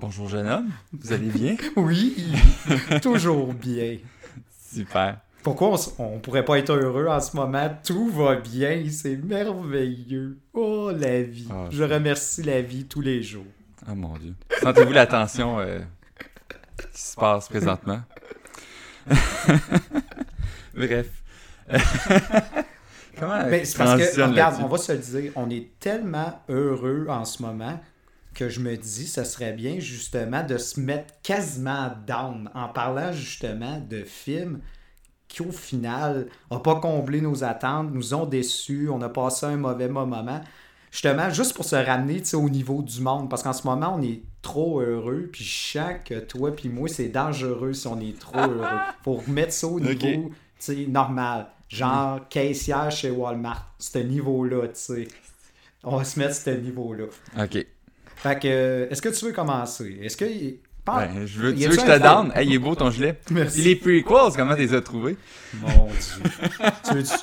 Bonjour jeune homme, vous allez bien? Oui, toujours bien. Super. Pourquoi on, on pourrait pas être heureux en ce moment? Tout va bien, c'est merveilleux. Oh, la vie. Ah, Je remercie la vie tous les jours. Oh mon dieu. Sentez-vous la tension euh, qui se passe présentement? Bref. Comment Mais c'est parce que, regarde, on va se le dire, on est tellement heureux en ce moment que je me dis, ce serait bien justement de se mettre quasiment down en parlant justement de films qui au final n'ont pas comblé nos attentes, nous ont déçus, on a passé un mauvais moment. Justement, juste pour se ramener tu sais, au niveau du monde, parce qu'en ce moment, on est trop heureux, puis je sens que toi puis moi, c'est dangereux si on est trop heureux. faut remettre ça au niveau tu sais, normal. Genre caissière chez Walmart. Ce niveau-là, tu sais. On va se mettre ce niveau-là. Ok. Fait que, euh, est-ce que tu veux commencer? Est-ce que. Parle. Ben, je veux, tu veux que je te donne? Hey, il est beau ton gilet. Merci. Les prequels, comment tu les as trouvés? Mon Dieu. tu veux-tu,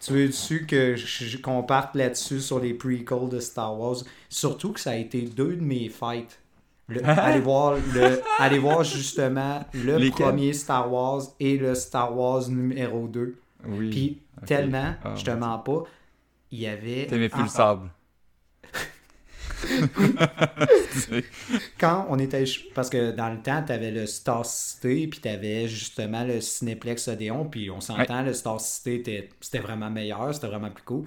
tu veux-tu que je- qu'on parte là-dessus sur les prequels de Star Wars? Surtout que ça a été deux de mes fêtes. Le- allez, voir le, allez voir justement le premier Star Wars et le Star Wars numéro 2. Oui. Puis tellement, Ah, je te mens pas, il y avait... T'aimais plus le sable. quand on était parce que dans le temps tu avais le Star City puis tu avais justement le Cinéplex Odéon puis on s'entend le Star City était c'était vraiment meilleur c'était vraiment plus cool.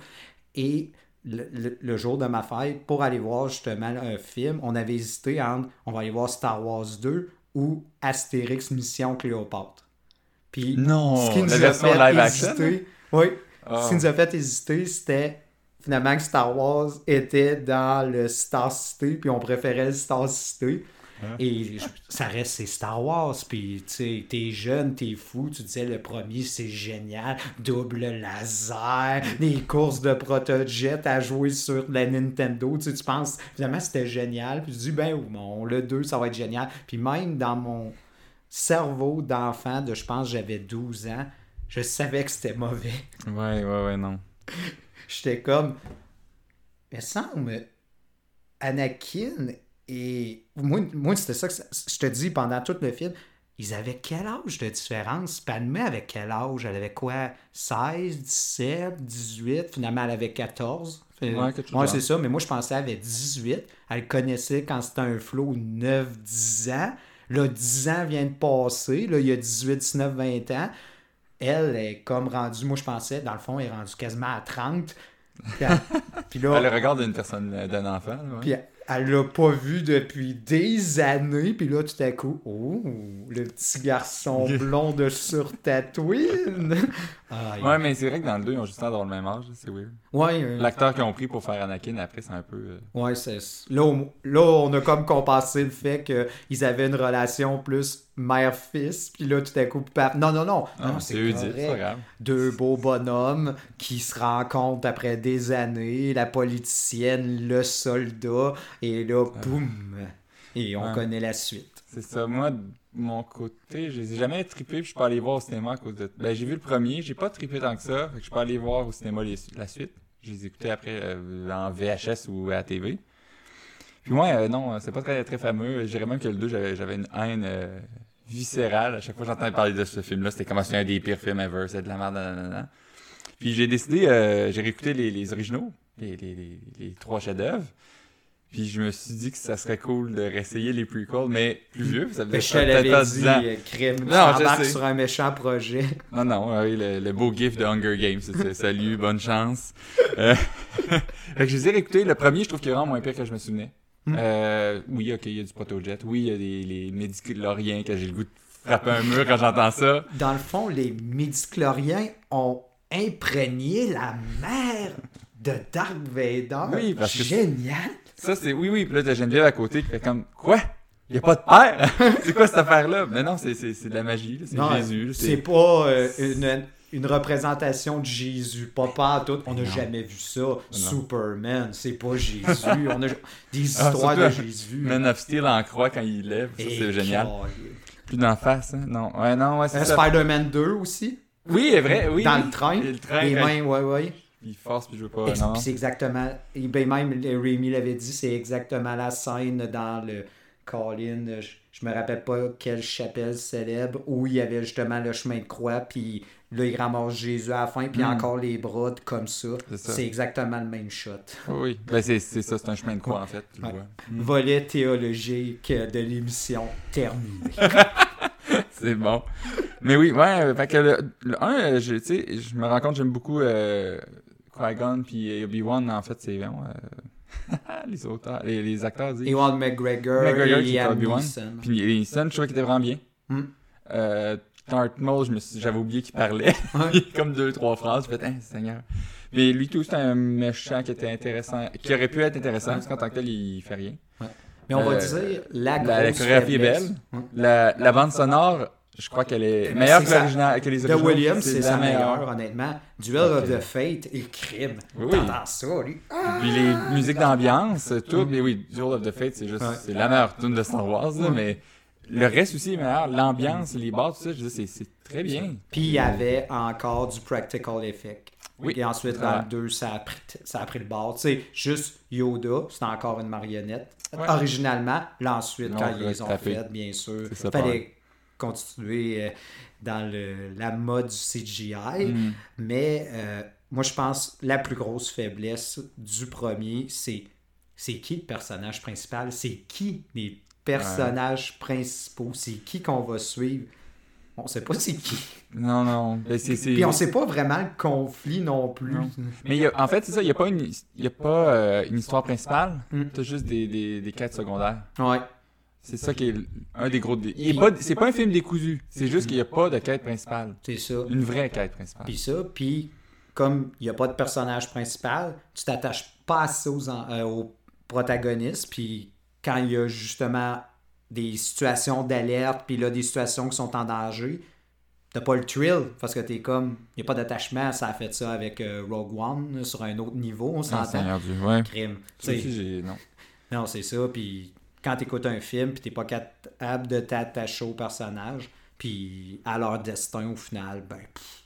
Et le, le- le jour de ma fête pour aller voir justement un film on avait hésité entre on va aller voir Star Wars 2 ou Astérix Mission Cléopâtre. Puis Non, ce qui nous a fait hésiter oui Ah. ce qui nous a fait hésiter, c'était finalement que Star Wars était dans le Star City, puis on préférait le Star City. Hein? Et ça reste, c'est Star Wars, puis tu sais, t'es jeune, t'es fou, tu disais le premier c'est génial, double laser, les courses de protojet à jouer sur la Nintendo, tu sais, tu penses, finalement c'était génial, puis tu dis, ben bon, le 2 ça va être génial, puis même dans mon cerveau d'enfant, de je pense j'avais 12 ans, je savais que c'était mauvais. Ouais, ouais, ouais, non. J'étais comme. Me semble. Anakin et. Moi, moi c'était ça que ça- je te dis pendant tout le film. Ils avaient quel âge de différence? Padmé avait quel âge? Elle avait quoi? 16, 17, 18? Finalement, elle avait 14. Fait- Ouais, ouais, c'est ça. Mais moi, je pensais qu'elle avait 18. Elle connaissait quand c'était un flow 9, 10 ans. Là, 10 ans vient de passer. Là, il y a 18, 19, 20 ans. Elle est comme rendue, moi je pensais, dans le fond, elle est rendue quasiment à 30. Puis, elle- puis là, Ah, le regard d'une personne, euh, d'un enfant. ouais. puis elle- elle l'a pas vu depuis des années. Puis là, tout à coup, oh, le petit garçon blond de sur Tatooine. Ah, Ouais, mais c'est vrai que dans le 2, ils ont juste l'air d'avoir le même âge, c'est weird. ouais, euh, L'acteur qu'ils ont pris pour faire Anakin, après, c'est un peu... euh, ouais, c'est là, on- là, on a comme compensé le fait qu'ils avaient une relation plus mère-fils. Puis là, tout à coup, pap- non, non, non, Ah, non, c'est eux dit, correct. c'est pas grave. deux beaux bonhommes qui se rencontrent après des années, la politicienne, le soldat, et là, boum, et on Ouais. connaît la suite. C'est ça. Moi, de mon côté, je les ai jamais trippé, puis je suis pas allé voir au cinéma à cause de. Ben, j'ai vu le premier, j'ai pas trippé tant que ça, fait que je suis pas allé voir au cinéma les- la suite. Je les écoutais après euh, en VHS ou à la TV. Puis moi, euh, non, c'est pas très, très fameux. Je dirais même que le 2, j'avais, j'avais une haine euh, viscérale. À chaque fois que j'entendais parler de ce film-là, c'était comme si c'était un des pires films ever, c'est de la merde, nanana. Puis j'ai décidé, euh, j'ai réécouté les, les originaux, les, les, les, trois chefs-d'œuvre. Puis je me suis dit que ça serait cool de réessayer les prequels, mais plus vieux. Ça faisait peut-être pas dit, 10 ans. euh, crime, Non, je sais. sur un méchant projet. Non, non, oui, le, le beau gif de Hunger Games. c'est. Salut, bonne chance. Euh, fait que je les ai réécoutés. Le premier, je trouve qu'il est vraiment moins pire que je me souvenais. Hmm. Euh, oui, ok, il y a du protojet. Oui, il y a des, les médicloriens que j'ai le goût de frapper un mur quand j'entends ça. Dans le fond, les médicloriens ont imprégné la mère de Dark Vader. Oui, parce que- Génial! Ça, c'est oui, oui. Puis là, t'as Geneviève à côté qui fait comme Quoi? Il n'y a pas de père? C'est quoi cette affaire-là? Mais non, c'est c'est- c'est de la magie. là. C'est Jésus. là. C'est pas euh, une, une représentation de Jésus. Pas pas tout. On n'a jamais vu ça. Superman, c'est pas Jésus. On a des Ah, histoires de Jésus. Man of Steel en croix quand il lève. Ça, c'est génial. Plus d'en face, hein? Non, ouais, non, ouais, c'est Euh. Spider-Man 2 aussi. Oui, c'est vrai, oui. dans oui. le train. Et le train, Les quand mains, ouais, ouais. il force puis je veux pas. C'est exactement. et ben même Rémi l'avait dit, c'est exactement la scène dans le Colin, je, je me rappelle pas quelle chapelle célèbre où il y avait justement le chemin de croix, puis là, il ramasse Jésus à la fin, puis Mm. encore les bras comme ça. C'est exactement le même shot. Oui, ben, c'est ça, c'est un chemin de croix en fait. Ouais. vois. Volet théologique de l'émission terminé. C'est bon. Mais oui, ouais, euh, fait que le, le un, euh, je, tu sais, je me rends compte, j'aime beaucoup euh, Qui-Gon puis Obi-Wan, en fait, c'est vraiment euh, les auteurs, les, les acteurs disent. Ewan McGregor, McGregor et Liam. Neeson. Puis Neeson, je trouvais qu'il était vraiment bien. Euh, je suis- j'avais oublié qu'il parlait. Comme deux, trois phrases. J'ai fait, hein, Seigneur. Mais lui, tout, c'était un méchant qui était intéressant, qui aurait pu être intéressant, parce qu'en tant que tel, il fait rien. Mais on va Euh, dire la La, la chorégraphie est belle. La bande sonore, je crois qu'elle est meilleure C'est que, ça. l'original- que les De originaux. Williams, c'est la sa meilleure, honnêtement. Duel of Ok. the Fate et Crime. Oui. T'entends ça, lui? Puis les musiques d'ambiance, tout. Mais oui, Duel of the Fate, c'est juste, Ouais. c'est la meilleure tune de Star Wars, Ouais. mais le reste aussi est meilleur. L'ambiance, les bars, tout ça, je dire, c'est, très bien. Puis il y avait encore du practical effect. Oui. Et ensuite, dans Ouais. le 2, ça a pris, ça a pris le bord. Tu sais, juste Yoda, c'était encore une marionnette. Ouais. Originalement, là ensuite, Non, quand ils les ont faites, bien sûr, ça, fallait. Continuer euh, dans le, la mode du CGI. Mm. Mais euh, moi, je pense la plus grosse faiblesse du premier, c'est c'est qui le personnage principal? C'est qui les personnages principaux? C'est qui qu'on va suivre? On sait pas c'est qui. Non, non. Ben, c'est, c'est... Puis on sait pas vraiment le conflit non plus. Non. Mais il y a- en fait, c'est ça, il n'y a pas, une, y a pas euh, une histoire principale. Mm. T'as juste des, des, des quêtes secondaires. Ouais. C'est ça qui est un des gros... il pas, c'est pas un film décousu. C'est juste qu'il n'y a pas de quête principale. C'est ça. Une vraie quête principale. Puis ça, puis comme il n'y a pas de personnage principal, tu t'attaches pas assez aux, en- euh, aux protagonistes. Puis quand il y a justement des situations d'alerte, puis là, des situations qui sont en danger, t'as pas le thrill parce que t'es comme, il n'y a pas d'attachement. Ça a fait ça avec euh, Rogue One sur un autre niveau, on Ah, s'entend. Dieu, ouais. Crime. Aussi. Non. non, c'est ça. Puis quand t'écoutes un film, puis t'es pas capable de t'attacher au personnage, puis à leur destin au final, ben. pff.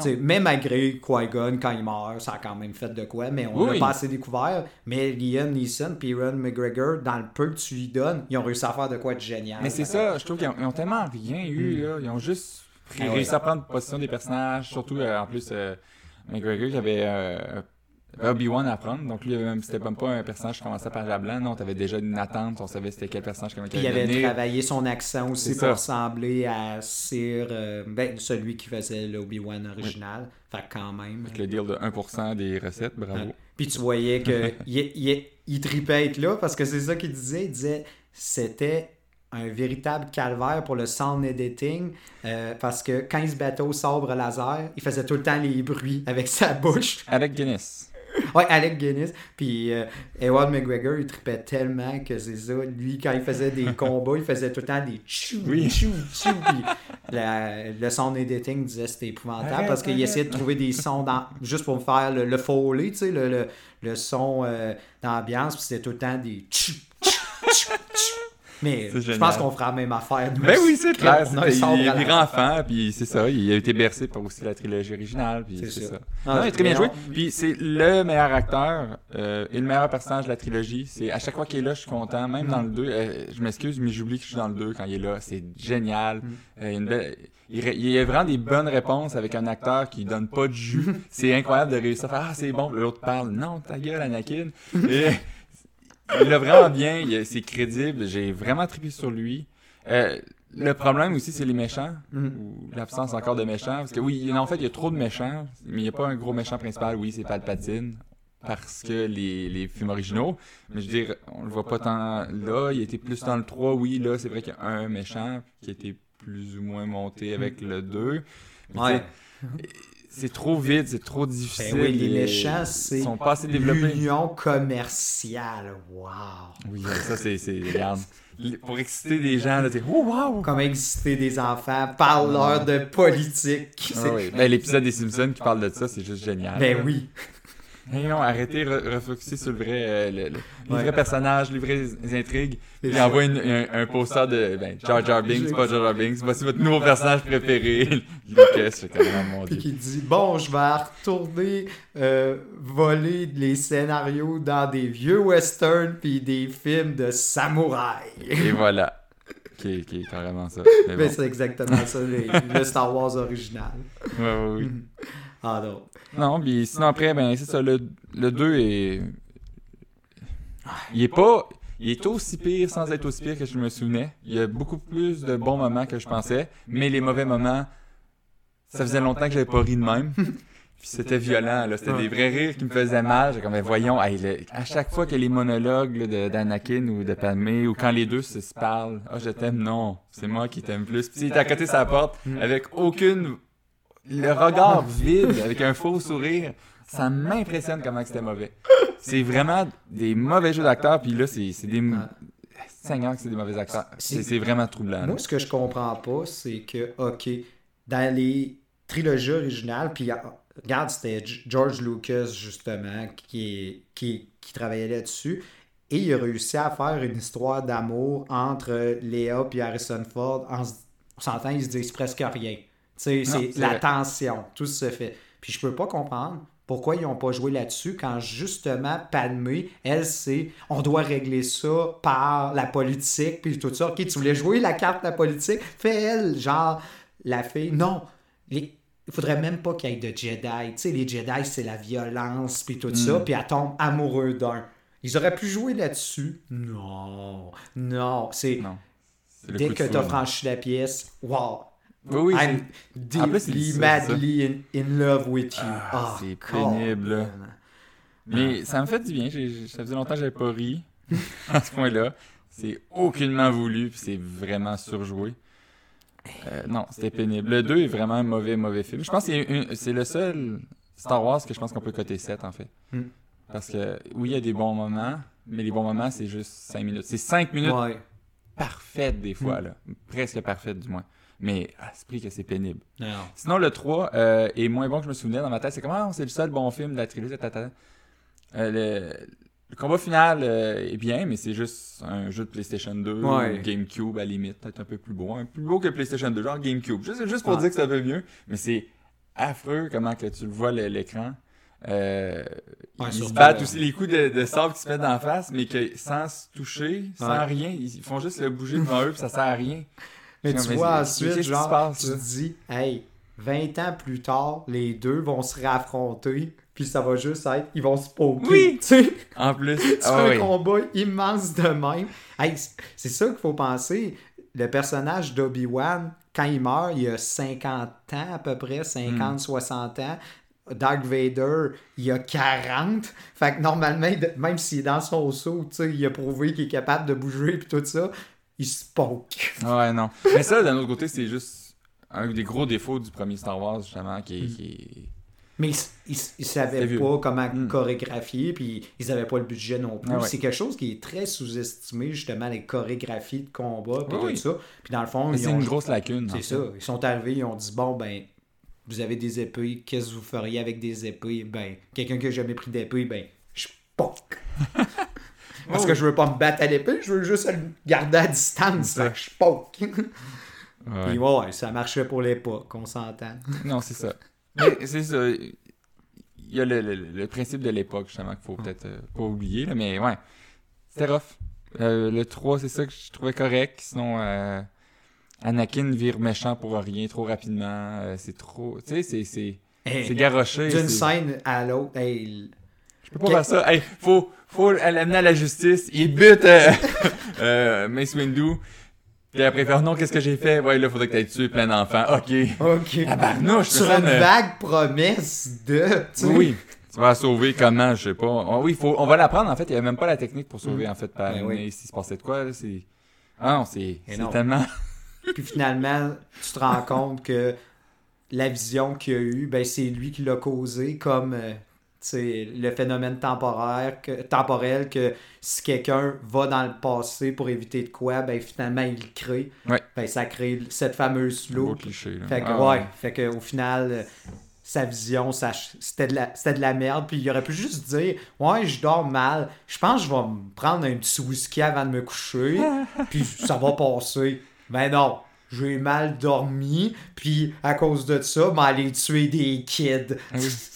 Tu même malgré Qui-Gon, quand il meurt, ça a quand même fait de quoi, mais on Oui, l'a pas assez découvert. Mais Liam Neeson puis Ewan McGregor, dans le peu que tu lui donnes, ils ont réussi à faire de quoi de génial. Mais c'est ça, je trouve qu'ils ont, tellement rien eu, là. Ils ont juste Ah réussi à prendre possession des personnages. Surtout, euh, en plus, euh, McGregor, qui avait euh, Obi-Wan à prendre. Donc, lui, avait même- c'était même pas un personnage qui commençait par la blanc. Non, t'avais déjà une attente. On savait c'était quel personnage comment Puis il avait travaillé son accent aussi pour ressembler à Sir, euh, ben, celui qui faisait l'Obi-Wan original. Fait que quand même. Avec le deal de 1% des recettes, bravo. Puis tu voyais que il, il, il tripait être là parce que c'est ça qu'il disait. Il disait c'était un véritable calvaire pour le sound editing euh, parce que quand il se battait au sabre laser, il faisait tout le temps les bruits avec sa bouche. Avec Guinness. Ouais, Alec Guinness. Puis euh, Ewan McGregor, il tripait tellement que c'est ça. Lui, quand il faisait des combats, il faisait tout le temps des tchou, Oui. tchou, tchou. Puis la- le sound editing disait que c'était épouvantable Arrête, parce qu'il essayait de trouver des sons dans, juste pour me faire le, le foley, tu sais, le, le, le son euh, d'ambiance. Puis c'était tout le temps des tchou, tchou, tchou, tchou. Mais je pense qu'on fera la même affaire. nous Ben oui, c'est clair. On a Il est la- enfant, puis c'est ça. Il a été bercé par aussi la trilogie originale, puis C'est ça. Ah, Non, il est très bien joué. Puis c'est le meilleur acteur euh, et le meilleur personnage de la trilogie. C'est à chaque fois qu'il est là, je suis content. Même dans le 2, euh, je m'excuse, mais j'oublie que je suis dans le 2 quand il est là. C'est génial. Mm. Euh, il, y a une belle- il y a vraiment des bonnes réponses avec un acteur qui donne pas de jus. c'est incroyable de réussir à faire Ah, c'est bon. L'autre parle Non, ta gueule, Anakin. Il l'a vraiment bien. C'est crédible. J'ai vraiment trippé sur lui. Euh, le problème aussi, c'est les méchants, Mm. ou l'absence encore de méchants. Parce que oui, en fait, il y a trop de méchants, mais il n'y a pas un gros méchant principal. Oui, c'est Palpatine, parce que les, les films originaux, mais je veux dire, on le voit pas tant là. Il était plus dans le 3, oui, là, c'est vrai qu'il y a un méchant qui été plus ou moins monté avec le 2. Mais Ouais. C'est trop vite, c'est trop difficile. Ben oui, les méchants, c'est Ils sont pas assez développés. l'union commerciale. Wow! Oui, ça, c'est. c'est- Regarde. Pour exciter des gens, t'es. Oh, wow! Comment exciter des enfants, parle-leur de politique. Ah C'est- oui. Ben, l'épisode des Simpsons qui parle de ça, c'est juste génial. Ben oui. Non, arrêtez, re refocuser sur le vrai, euh, le, le- les Ouais. vrais personnages, les vraies intrigues. Il envoie une- un, un poster de ben, Jar Jar Binks, pas Jar Jar Binks. Voici votre nouveau personnage préféré. Lucas, c'est quand même mon Puis dieu. qui dit Bon, je vais retourner euh, voler les scénarios dans des vieux westerns puis des films de samouraï. Et voilà. Qui est, qui est carrément ça. Mais Mais bon. c'est exactement ça, les- le Star Wars original. Ouais, ouais, oui. Ah non. Non, puis sinon après, ben c'est ça, le, le 2 est. Il est pas. Il est aussi pire sans être aussi pire que je me souvenais. Il y a beaucoup plus de bons moments que je pensais, mais les mauvais moments, ça faisait longtemps que j'avais pas ri de même. Puis c'était violent, là. C'était des vrais rires qui me faisaient mal. J'étais comme, ben, voyons, à chaque fois que les monologues d'Anakin ou de Padmé, ou quand les deux se, parlent, ah, je t'aime, non, c'est moi qui t'aime plus. Puis il était à côté de sa porte, avec aucune. Le regard vide, avec un faux sourire, ça m'impressionne comment c'était mauvais. C'est vraiment des mauvais jeux d'acteurs, puis là, c'est des. Ah. Seigneur, que c'est des mauvais acteurs. C'est- vraiment troublant. là. Moi, ce que je comprends pas, c'est que, OK, dans les trilogies originales, puis ah, regarde, c'était George Lucas, justement, qui, qui, qui travaillait là-dessus, et il a réussi à faire une histoire d'amour entre Léa et Harrison Ford. En on s'entend, ils se disent presque rien. C'est la tension, tout se fait. Puis je peux pas comprendre pourquoi ils n'ont pas joué là-dessus quand justement Padmé, elle, c'est on doit régler ça par la politique, puis tout ça. Ok, tu voulais jouer la carte de la politique, fais elle, genre la fille. Non, les- il faudrait même pas qu'il y ait de Jedi. Tu sais, les Jedi, c'est la violence, puis tout ça, puis elle tombe amoureux d'un. Ils auraient pu jouer là-dessus? Non, non, c'est dès que tu as franchi la pièce, wow. Oui, oui. I'm deeply, madly in, in love with you. Ah, Ah, c'est pénible. Mais ça me fait du bien. Ça faisait longtemps que j'avais pas ri à ce point-là. C'est aucunement voulu, puis c'est vraiment surjoué. Euh, non, c'était pénible. Le 2 est vraiment un mauvais, mauvais film. Je pense que c'est le seul Star Wars que je pense qu'on peut coter 7, en fait. Hmm. Parce que, oui, il y a des bons moments, mais les bons moments, c'est juste 5 minutes. C'est 5 minutes Ouais. parfaites, des fois, Hmm. là. Presque parfaites, du moins. Mais à ce prix que c'est pénible. Non. Sinon, le 3 euh, est moins bon que je me souvenais dans ma tête. C'est comme, ah, c'est le seul bon film de la trilogie. tata. Euh, le, le combat final euh, est bien, mais c'est juste un jeu de PlayStation 2 Ouais. ou GameCube à la limite. Peut-être un peu plus beau. Un plus beau que PlayStation 2, genre GameCube. Juste, juste pour Ouais. dire que ça va mieux. Mais c'est affreux comment que tu le vois l'écran. Euh, Ouais, ils se battent aussi les coups de, de sable qui se mettent d'en face, mais que sans se toucher, sans Ouais. rien, ils font juste le bouger devant eux, puis ça sert à rien. Mais tu vois ensuite, genre, passe, tu te dis, hey, 20 ans plus tard, les deux vont se réaffronter, puis ça va juste être, ils vont se poker. Oui! Tu sais, En plus, tu ah fais ouais. un combat immense de même. Hey, c'est ça qu'il faut penser. Le personnage d'Obi-Wan, quand il meurt, il a 50 ans à peu près, 50, Hmm. 60 ans. Dark Vader, il a 40. Fait que normalement, même s'il est dans son saut, tu sais, il a prouvé qu'il est capable de bouger puis tout ça, il se poke. Ouais, non. Mais ça, d'un autre côté, c'est juste un des gros défauts du premier Star Wars, justement, qui est. qui est- Mais ils, ils, ils savaient pas comment Mm. chorégraphier, puis ils avaient pas le budget non plus. Ah ouais. C'est quelque chose qui est très sous-estimé, justement, les chorégraphies de combat, puis Oui, tout ça. Puis dans le fond, c'est une grosse lacune. C'est fait. ça. Ils sont arrivés, ils ont dit bon, ben, vous avez des épées, qu'est-ce que vous feriez avec des épées? Ben, quelqu'un qui a jamais pris d'épée, ben, je poke. Parce Oh. que je veux pas me battre à l'épée, je veux juste le garder à distance. Fait que je poke. Ouais. Puis ouais, ça marchait pour l'époque, on s'entend. Non, c'est ça. Mais c'est ça. Il y a le, le- le principe de l'époque, justement, qu'il faut peut-être euh, pas oublier, là, mais ouais. C'était rough. Euh, le 3, c'est ça que je trouvais correct. Sinon, euh, Anakin vire méchant pour rien trop rapidement. Euh, c'est trop. Tu sais, c'est- c'est. Hey, C'est garoché. D'une scène à l'autre, hey, Je peux pas faire ça. Hey, faut, faut l'amener à la justice. Il bute euh, euh, Mace Windu. Puis après, fait, oh non, qu'est-ce que j'ai fait? Ouais, là, faudrait que t'aies tué plein d'enfants. Ok. ok. Tabarnouche, Sur ça une me- vague promesse de. tu Oui. Tu vas sauver comment, je sais pas. Oh, oui, faut, on va l'apprendre, en fait. Il y avait même pas la technique pour sauver, en fait, par Ben oui. s'il se passait de quoi, là, c'est... Ah non, c'est, non. tellement... Puis finalement, tu te rends compte que la vision qu'il a eue, ben, c'est lui qui l'a causé, comme euh, le phénomène temporaire, que, temporel, que si quelqu'un va dans le passé pour éviter de quoi, ben finalement il le crée. Ouais. Ben, ça crée cette fameuse loupe. cliché, là. Fait que, Ah, ouais, fait que au final, euh, sa vision, c'était de, la- c'était de la merde, puis il aurait pu juste dire Ouais, je dors mal, je pense que je vais me prendre un petit whisky avant de me coucher, puis ça va passer. Mais non, j'ai mal dormi, puis à cause de ça, m'aller tuer des kids. Oui.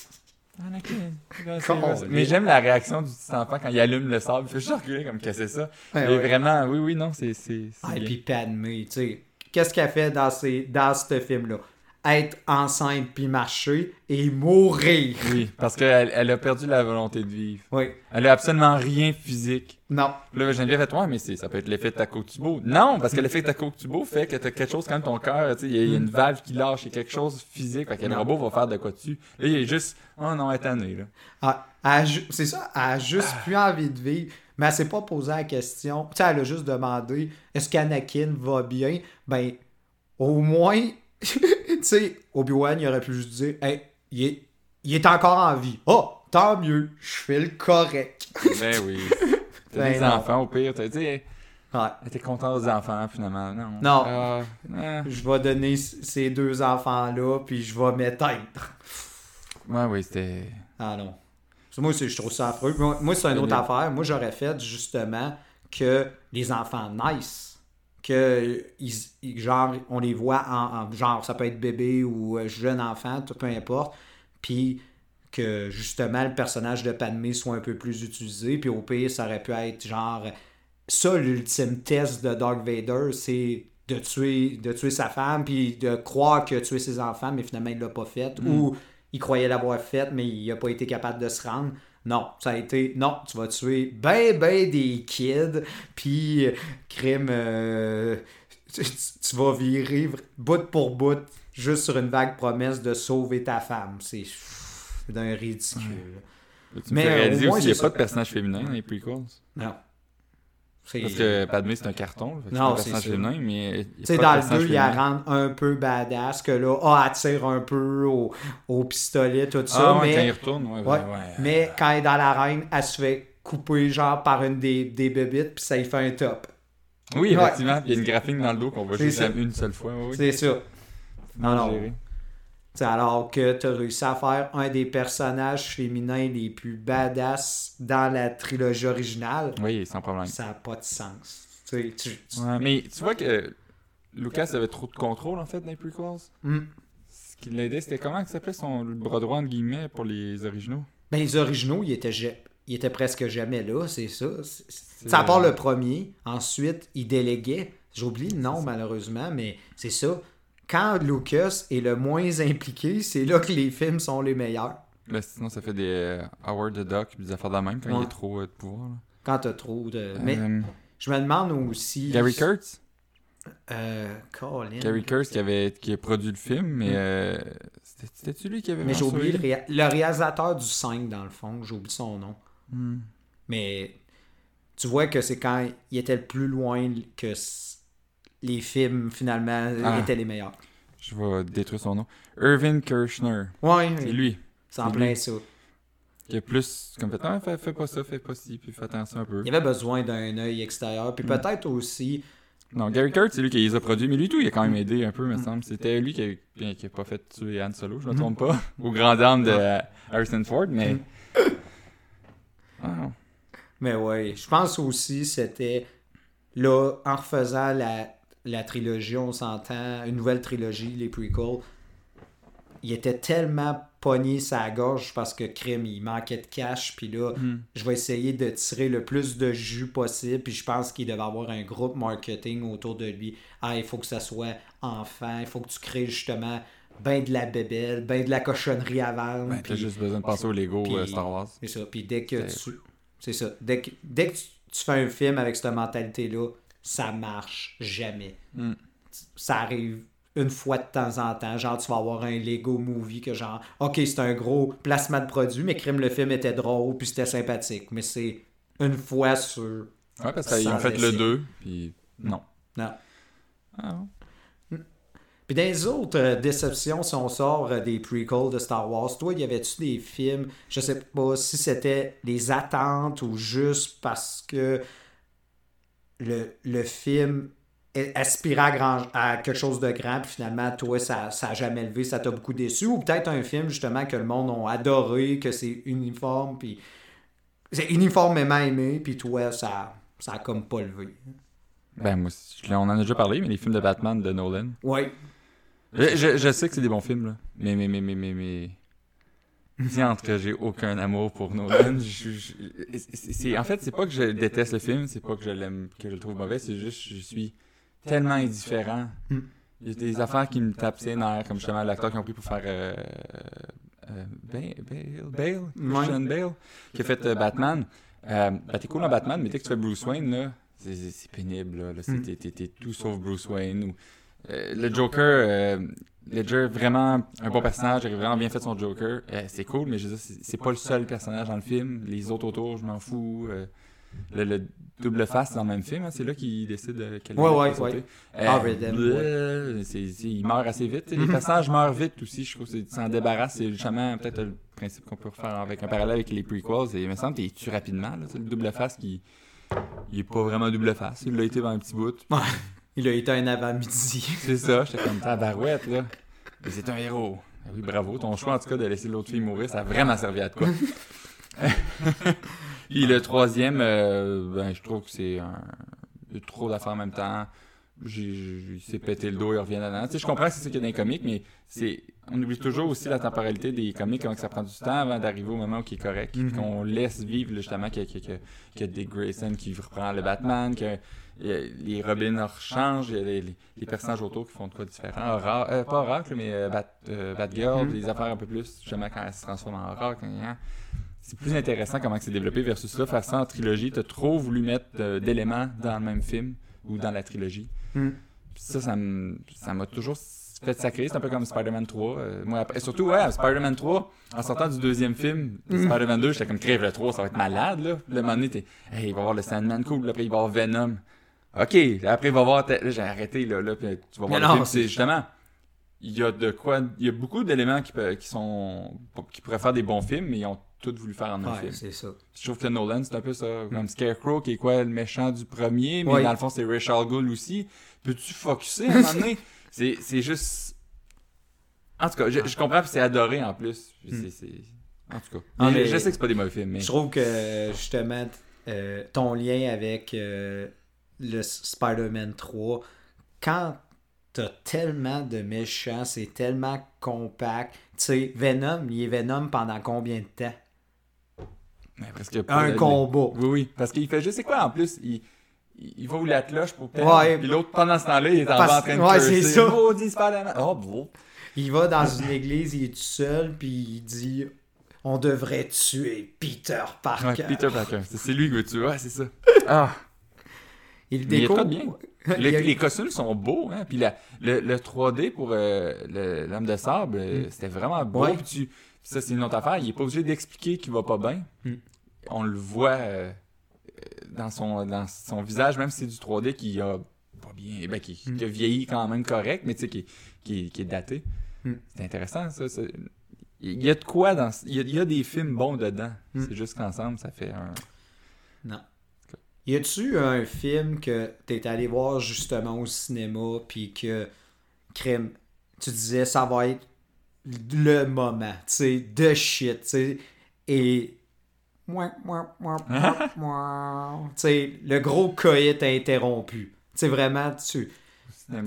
Ah. Là. Mais j'aime la réaction du petit enfant quand il allume le sable. Il fait juste reculer comme que c'est ça. Ouais, Et ouais. vraiment, oui, oui, non, c'est. Ah, et puis Padmé, tu sais, qu'est-ce qu'elle fait dans, ces, dans ce film-là? Être enceinte puis marcher et mourir. Oui, parce qu'elle elle a perdu la volonté de vivre. Oui. Elle a absolument rien physique. Non. Là, Geneviève fait, ouais, mais c'est, ça peut être l'effet Takotsubo. Non, parce que l'effet Takotsubo fait que t'as quelque chose quand ton cœur, tu sais, il y, a- il y a une valve qui lâche, il y a quelque chose physique, fait que le robot va faire de quoi dessus. Là, il est juste, oh non, elle est tannée, là. Ah, c'est ça, elle a juste plus envie de vivre. Mais elle s'est pas posé la question. Tu sais, elle a juste demandé est-ce qu'Anakin va bien? Ben, au moins, sais, Obi-Wan, il aurait pu juste dire hey, il est, il est encore en vie. Oh, tant mieux, je fais le correct. Ben oui. T'as Ben des non. enfants, au pire, t'as dit, Ouais. était contente des enfants, finalement. Non? Non. Ah. Je vais donner ces deux enfants-là, puis je vais m'éteindre. Ouais, oui, c'était. Ah non. Moi, c'est- je trouve ça affreux. Moi, c'est une autre affaire. Moi, j'aurais fait justement que les enfants naissent. Que, ils, genre, on les voit en, en- Genre, ça peut être bébé ou euh, jeune enfant, tout, peu importe. Puis que justement, le personnage de Padmé soit un peu plus utilisé. Puis au pire, ça aurait pu être genre. Ça, l'ultime test de Dark Vader, c'est de tuer, de tuer sa femme, puis de croire qu'il a tué ses enfants, mais finalement, il l'a pas fait. Ou il croyait l'avoir fait, mais il n'a pas été capable de se rendre. Non, ça a été non, tu vas tuer ben ben des kids, puis euh, crime, euh, tu, tu vas virer bout pour bout juste sur une vague promesse de sauver ta femme. C'est d'un ridicule. Tu Mais, me euh, réaliser au moins, aussi qu'il n'y a pas de personnage féminin dans les prequels. Non. Parce que Padmé, c'est un carton. Non, c'est féminin, mais. Tu sais, dans le personnage 2, il la rend un peu badass, que là, ah, elle tire un peu au, au pistolet, tout ça, Ah, ouais, mais... quand il retourne, ouais, Ouais. ouais. ouais. Mais quand elle est dans l'arène, elle se fait couper genre par une des, des bébites, puis ça lui fait un top. Oui, effectivement. Il y a une graphique dans le dos qu'on voit C'est juste une seule fois. Oui. C'est ça. non, non. T'sais, alors que tu as réussi à faire un des personnages féminins les plus badass dans la trilogie originale, Oui, sans problème. ça n'a pas de sens. Tu- tu- Ouais, mais tu vois que Lucas avait trop de contrôle en fait dans les prequels. Hmm. Ce qui l'aidait, c'était comment que ça s'appelait son bras droit entre guillemets pour les originaux? Ben, les originaux, ils étaient, ils étaient presque jamais là, c'est ça. Ça à part le premier. Ensuite, ils déléguaient. J'oublie le nom, malheureusement, mais c'est ça. Quand Lucas est le moins impliqué, c'est là que les films sont les meilleurs. Là, sinon, ça fait des euh, Howard the Duck des affaires de la même quand il y a trop euh, de pouvoir. là. Quand t'as trop de. Mais Euh, je me demande aussi. Gary Kurtz? Euh, Colin. Gary Kurtz qui, avait, qui a produit le film, mais euh, c'était- c'était-tu lui qui avait Mais j'ai oublié le, réa- le réalisateur du 5, dans le fond. J'ai oublié son nom. Hmm. Mais tu vois que c'est quand il était le plus loin que les films, finalement, Ah. étaient les meilleurs. Je vais détruire son nom. Irvin Kirchner. Ouais, C'est lui. c'est en plein lui. ça. Qui a plus comme fait, ah, fais, fais pas ça, fais pas ci, puis fais attention un peu. Il avait besoin d'un œil extérieur. Puis Mm. peut-être aussi. Non, Gary Kurtz, c'est lui qui les a produits, mais lui tout, il a quand même Mm. aidé un peu, me semble. C'était lui qui a, qui a pas fait tuer Han Solo, je me Mhm. trompe pas, au grand dame de Harrison Ford, mais. Mm. Ah. Mais ouais, je pense aussi c'était là, en refaisant la, la trilogie, on s'entend, une nouvelle trilogie, les prequels, il était tellement pogné sa gorge parce que crime, il manquait de cash, puis là, Hmm. je vais essayer de tirer le plus de jus possible, puis je pense qu'il devait avoir un groupe marketing autour de lui. Ah, il faut que ça soit enfant, il faut que tu crées justement ben de la bébelle, ben de la cochonnerie à vendre. Ben, t'as puis- juste besoin de penser au Lego puis- euh, Star Wars. c'est ça. Puis dès que tu. C'est ça. Dès que, dès que tu, tu fais un film avec cette mentalité-là, ça marche jamais. Mm. Ça arrive une fois de temps en temps. Genre, tu vas avoir un Lego movie que genre, OK, c'est un gros placement de produit, mais crime, le film était drôle, puis c'était sympathique. Mais c'est une fois sur. Ouais, parce qu'ils ont fait le essai. 2, puis non. Non. Ah, non. Puis dans les autres euh, déceptions, si on sort euh, des prequels de Star Wars, toi, y avait-tu des films, je sais pas si c'était les attentes ou juste parce que le, le film aspirais à, grand- à quelque chose de grand, puis finalement, toi, ça n'a jamais levé, ça t'a beaucoup déçu. Ou peut-être un film, justement, que le monde a adoré, que c'est uniforme, puis c'est uniformément aimé, puis toi, ça, ça a comme pas levé. Ben, moi, on en a déjà parlé, mais les films de Batman de Nolan. Ouais. Je, je- je sais que c'est des bons films, là. Mais, mais, mais, mais, mais, mais... Diantre que j'ai aucun amour pour Nolan. Je- je- c'est- en fait, c'est pas que je déteste le film, c'est pas que je l'aime, que je le trouve mauvais, c'est juste que je suis tellement indifférent. Hmm. Il y a des affaires qui me tapent ses nerfs, comme justement l'acteur qu'ils ont pris pour faire euh, euh, Bale, Bale, Bale, Christian Bale, qui a fait euh, Batman. Euh, ben, t'es cool en Batman, mais dès que tu fais Bruce Wayne, là, c'est- pénible. Là, Là, c'est- Hmm. t'es- tout sauf Bruce Wayne. Ou, euh, le Joker, euh, Ledger, vraiment un bon personnage, il a vraiment bien fait son Joker. Euh, c'est cool, mais je veux dire, c'est pas le seul personnage dans le film. Les autres autour, je m'en fous. Euh, le, le double face dans le même film, hein, c'est là qu'il décide de quel Ouais, ouais, ouais. Euh, Ah, Redem, bleu, il meurt assez vite. Les personnages meurent vite aussi, je trouve. qu'ils s'en débarrassent. C'est justement peut-être le principe qu'on peut refaire avec un parallèle avec les prequels. Et il me semble qu'il tue rapidement. là. Le double face qui. Il est pas vraiment double face. Il l'a été dans un petit bout. Il a été un avant-midi. C'est ça, j'étais comme tabarouette, là. Mais c'est un héros. Ah Oui, bravo. Ton choix, en tout cas, de laisser l'autre fille mourir, ça a vraiment servi à de quoi. Puis le troisième, euh, ben, je trouve que c'est un... il y a trop d'affaires en même temps. J'ai, j'ai- il s'est pété le dos, il revient dedans. Tu sais, je comprends que c'est ça qu'il y a dans les comics, mais c'est, on oublie toujours aussi la temporalité des comics, comment que ça prend du temps avant d'arriver au moment où il est correct. Mhm. qu'on laisse vivre, justement, qu'il y a, y Dick Grayson qui reprend le Batman, que a- les Robins changent, il y a les, les- les personnages autour qui font de quoi différent. Euh, pas Oracle, mais euh, Bat, euh, Batgirl, Mhm. des affaires un peu plus, justement, quand elle se transforme en Oracle. hein. C'est plus intéressant comment c'est développé versus là, faire ça en trilogie. T'as trop voulu mettre euh, d'éléments dans le même film ou dans la trilogie. Hmm. Puis ça, ça m'a toujours fait sacrer. C'est un peu comme Spider-Man 3. euh, moi, après- et surtout, ouais, Spider-Man 3, en sortant du deuxième film, de. Spider-Man 2, j'étais comme crève le 3, ça va être malade, là. Le moment donné, t'es, hey, il va y avoir le Sandman cool, après, il va y avoir Venom. Ok, là, après, il va y avoir. Là, j'ai arrêté, là, là, puis tu vas voir Mais le non, film. c'est- justement. Il y a de quoi. Il y a beaucoup d'éléments qui, peut- qui sont. qui pourraient faire des bons films, mais ils ont tous voulu faire en un Ouais, film. c'est ça. Je trouve que Nolan, c'est un peu ça. Comme Scarecrow, qui est quoi, le méchant du premier, mais Ouais. dans le fond, c'est Rachel Gould aussi. Peux-tu focuser à un moment donné? C'est c'est juste. En tout cas, je, je comprends, c'est adoré en plus. Hmm. c'est- En tout cas. Mais Je sais que c'est pas des mauvais films, mais. Je trouve que justement euh, ton lien avec euh, le Spider-Man 3, quand t'as tellement de méchants, c'est tellement compact. Tu sais, Venom, il est Venom pendant combien de temps? Un combat. Oui, oui. Parce qu'il fait juste, c'est quoi en plus? Il, il va où la cloche pour. Ouais. Puis l'autre, pendant ce temps-là, il est en, Parce- en train de ouais, c'est ça. Maudit Spider-Man. Oh, bon. Il va dans une église, il est tout seul, puis il dit On devrait tuer Peter Parker. Ouais, Peter Parker. C'est lui que tu vois, c'est ça. Ah. Il découvre. bien. Il Le- a- Les costumes sont beaux, hein. Puis la- le, le 3D pour euh, l'homme de sable, euh, Mm. c'était vraiment beau. Ouais. Puis tu- ça, c'est une autre affaire. Il est pas obligé d'expliquer qu'il va pas bien. Mm. On le voit euh, dans, son, dans son visage, même si c'est du 3D qui a pas bien, ben, qui, Mm. qui a vieilli quand même correct, mais tu sais, qui, qui, qui est daté. Mm. C'est intéressant, ça. ça. Il y a de quoi dans. Il y a, il y a des films bons dedans. Mm. C'est juste qu'ensemble, ça fait un. Non. Y a-tu un film que t'es allé voir justement au cinéma, puis que, crème, tu disais ça va être le moment, tu sais, de shit, tu sais, et. Mouah, mouah, mouah. Tu sais, le gros coït interrompu. Tu sais, vraiment, tu.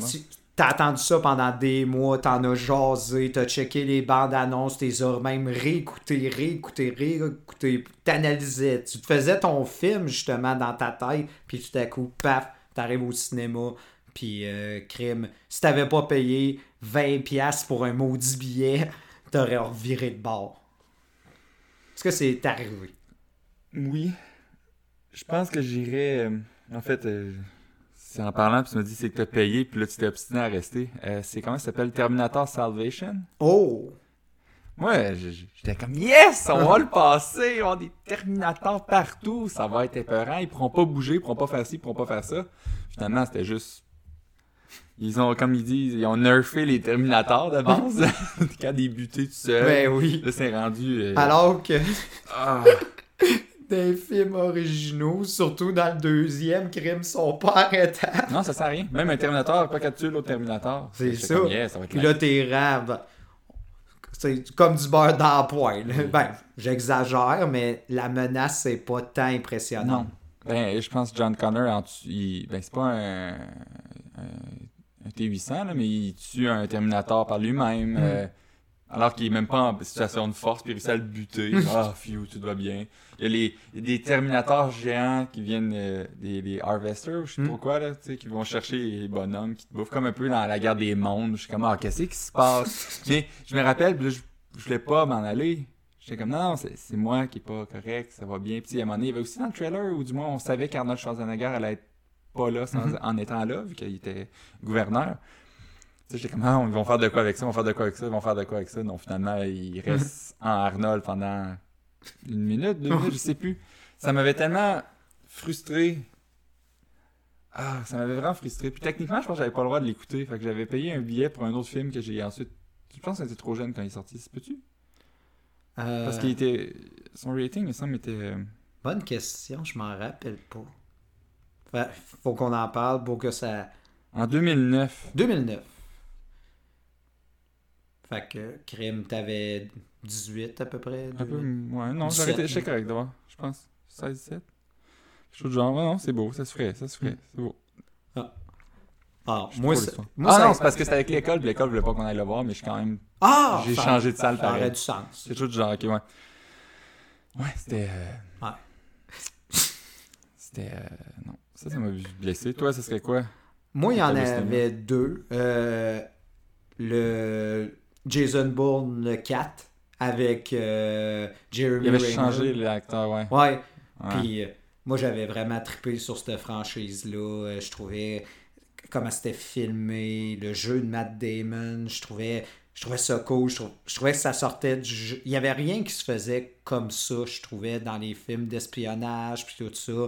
Tu- T'as attendu ça pendant des mois, t'en as jasé, t'as checké les bandes annonces, t'es même réécouté, réécouté, réécouté, t'analysais, tu te faisais ton film justement dans ta tête, puis tout à coup, paf, t'arrives au cinéma, puis euh, crime, si t'avais pas payé 20$ piastres pour un maudit billet, t'aurais reviré de bord. Est-ce que c'est arrivé? Oui. Je pense que j'irais. euh, en fait, euh, c'est en parlant, puis tu me dis c'est que t'as payé, puis là tu t'es obstiné à rester. Euh, c'est comment ça s'appelle? Terminator Salvation? Oh! Moi, j'étais comme yes, on va le passer, on a des Terminators partout, ça va être épeurant, ils pourront pas bouger, ils pourront pas faire ci, ils pourront pas faire ça. Finalement, c'était juste. Ils ont, comme ils disent, ils ont nerfé les Terminators de base. Quand des butés tout seul. Ben oui. Là, c'est rendu. Alors que ah. des films originaux, surtout dans le deuxième, crime sont pas arrêtables. Non, ça sert à rien. Même un Terminator, pas qu'à tuer l'autre Terminator. C'est ça. comme, Yeah, ça va être Puis là, tes rêves, c'est comme du beurre dans poêle. Ben, j'exagère, mais la menace, c'est pas tant impressionnant. Non. Ben, je pense que John Connor, il- ben, c'est pas un, un- un T-800, là, mais il tue un Terminator par lui-même, euh, alors qu'il est même pas en situation de force, puis il réussit à le buter. Ah, phew, tout va bien. Il y a, les, il y a des Terminators géants qui viennent, euh, des, des Harvesters, ou je sais pas quoi, là, tu sais, qui vont chercher les bonhommes, qui te bouffent comme un peu dans la guerre des mondes. Je suis comme, ah, qu'est-ce qui se passe? mais je me rappelle, là, je, je voulais pas m'en aller. J'étais comme, non, c'est c'est moi qui est pas correct, ça va bien. Puis à un moment donné, il y avait aussi dans le trailer, ou du moins, on savait qu'Arnold Schwarzenegger allait être pas là sans- Mhm. en étant là, vu qu'il était gouverneur. Sais, j'étais comme, ah, ils vont faire de quoi avec ça, ils vont faire de quoi avec ça, ils vont faire de quoi avec ça. Donc finalement, il reste en Arnold pendant une minute, deux minutes, je sais plus. Ça m'avait tellement frustré. Ah, ça m'avait vraiment frustré. Puis techniquement, je pense que j'avais pas le droit de l'écouter. Fait que j'avais payé un billet pour un autre film que j'ai ensuite. Je pense que c'était trop jeune quand il est sorti. C'est peux-tu? Euh, Parce qu'il était. Son rating, il semble, était. euh, Bonne question, je m'en rappelle pas. Fait- faut qu'on en parle pour que ça. En 2009. 2009. Fait que, crime, t'avais 18 à peu près. Un peu. Ouais, non, 17, j'arrêtais. J'étais hein. correct d'abord. Je pense. 16, 17. Quelque chose de genre. Ouais, non, c'est beau. Ça se ferait. Ça se ferait. C'est beau. Ah, Je suis moi, c'est- moi, ah ça- non, c'est parce que c'était avec l'école. Puis l'école voulait pas qu'on aille le voir, mais je suis quand même. Ah! J'ai changé de salle Ça aurait du sens. C'est tout genre, ok, ouais. Ouais, c'était. euh, Ouais. C'était. euh, Non. Ça, ça m'a blessé. Toi, ça serait quoi? Moi, il y en avait deux. Euh, le Jason Bourne, le 4, avec euh, Jeremy Il avait changé l'acteur, ouais. Ouais. Ouais. Puis euh, moi, j'avais vraiment trippé sur cette franchise-là. Euh, je trouvais comment c'était filmé, le jeu de Matt Damon. Je trouvais, je trouvais ça cool. Je, trou- je trouvais que ça sortait du jeu. Il n'y avait rien qui se faisait comme ça, je trouvais, dans les films d'espionnage, puis tout ça.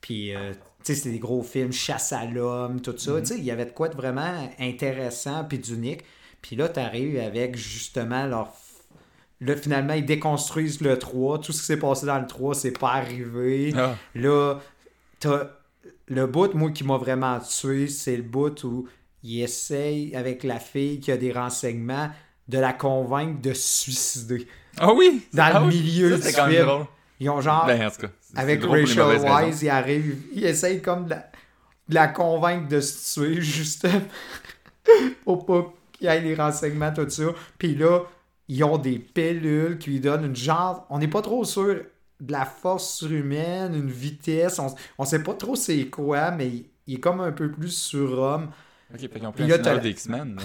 Puis, euh, tu sais, c'était des gros films, chasse à l'homme, tout ça. Tu sais, il y avait de quoi de vraiment intéressant puis d'unique. Puis là, tu arrives avec justement leur. Là, finalement, ils déconstruisent le 3. Tout ce qui s'est passé dans le 3, c'est pas arrivé. Ah, Là, t'as le bout, moi, qui m'a vraiment tué, c'est le bout où il essaye, avec la fille qui a des renseignements, de la convaincre de se suicider. Ah oui? Dans Ah le oui! milieu Ça, du même drôle. Ils ont genre, Ben, en tout cas. avec Rachel. Wise, il arrive, il essaye comme de la, de la convaincre de se tuer, justement, pour pas qu'il y ait les renseignements, tout ça. Puis là, ils ont des pilules qui lui donnent une genre, on n'est pas trop sûr de la force surhumaine, une vitesse, on, on sait pas trop c'est quoi, mais il, il est comme un peu plus surhomme. Ok, fait qu'ils ont Puis pris un t'as scénario la- des X-Men, là,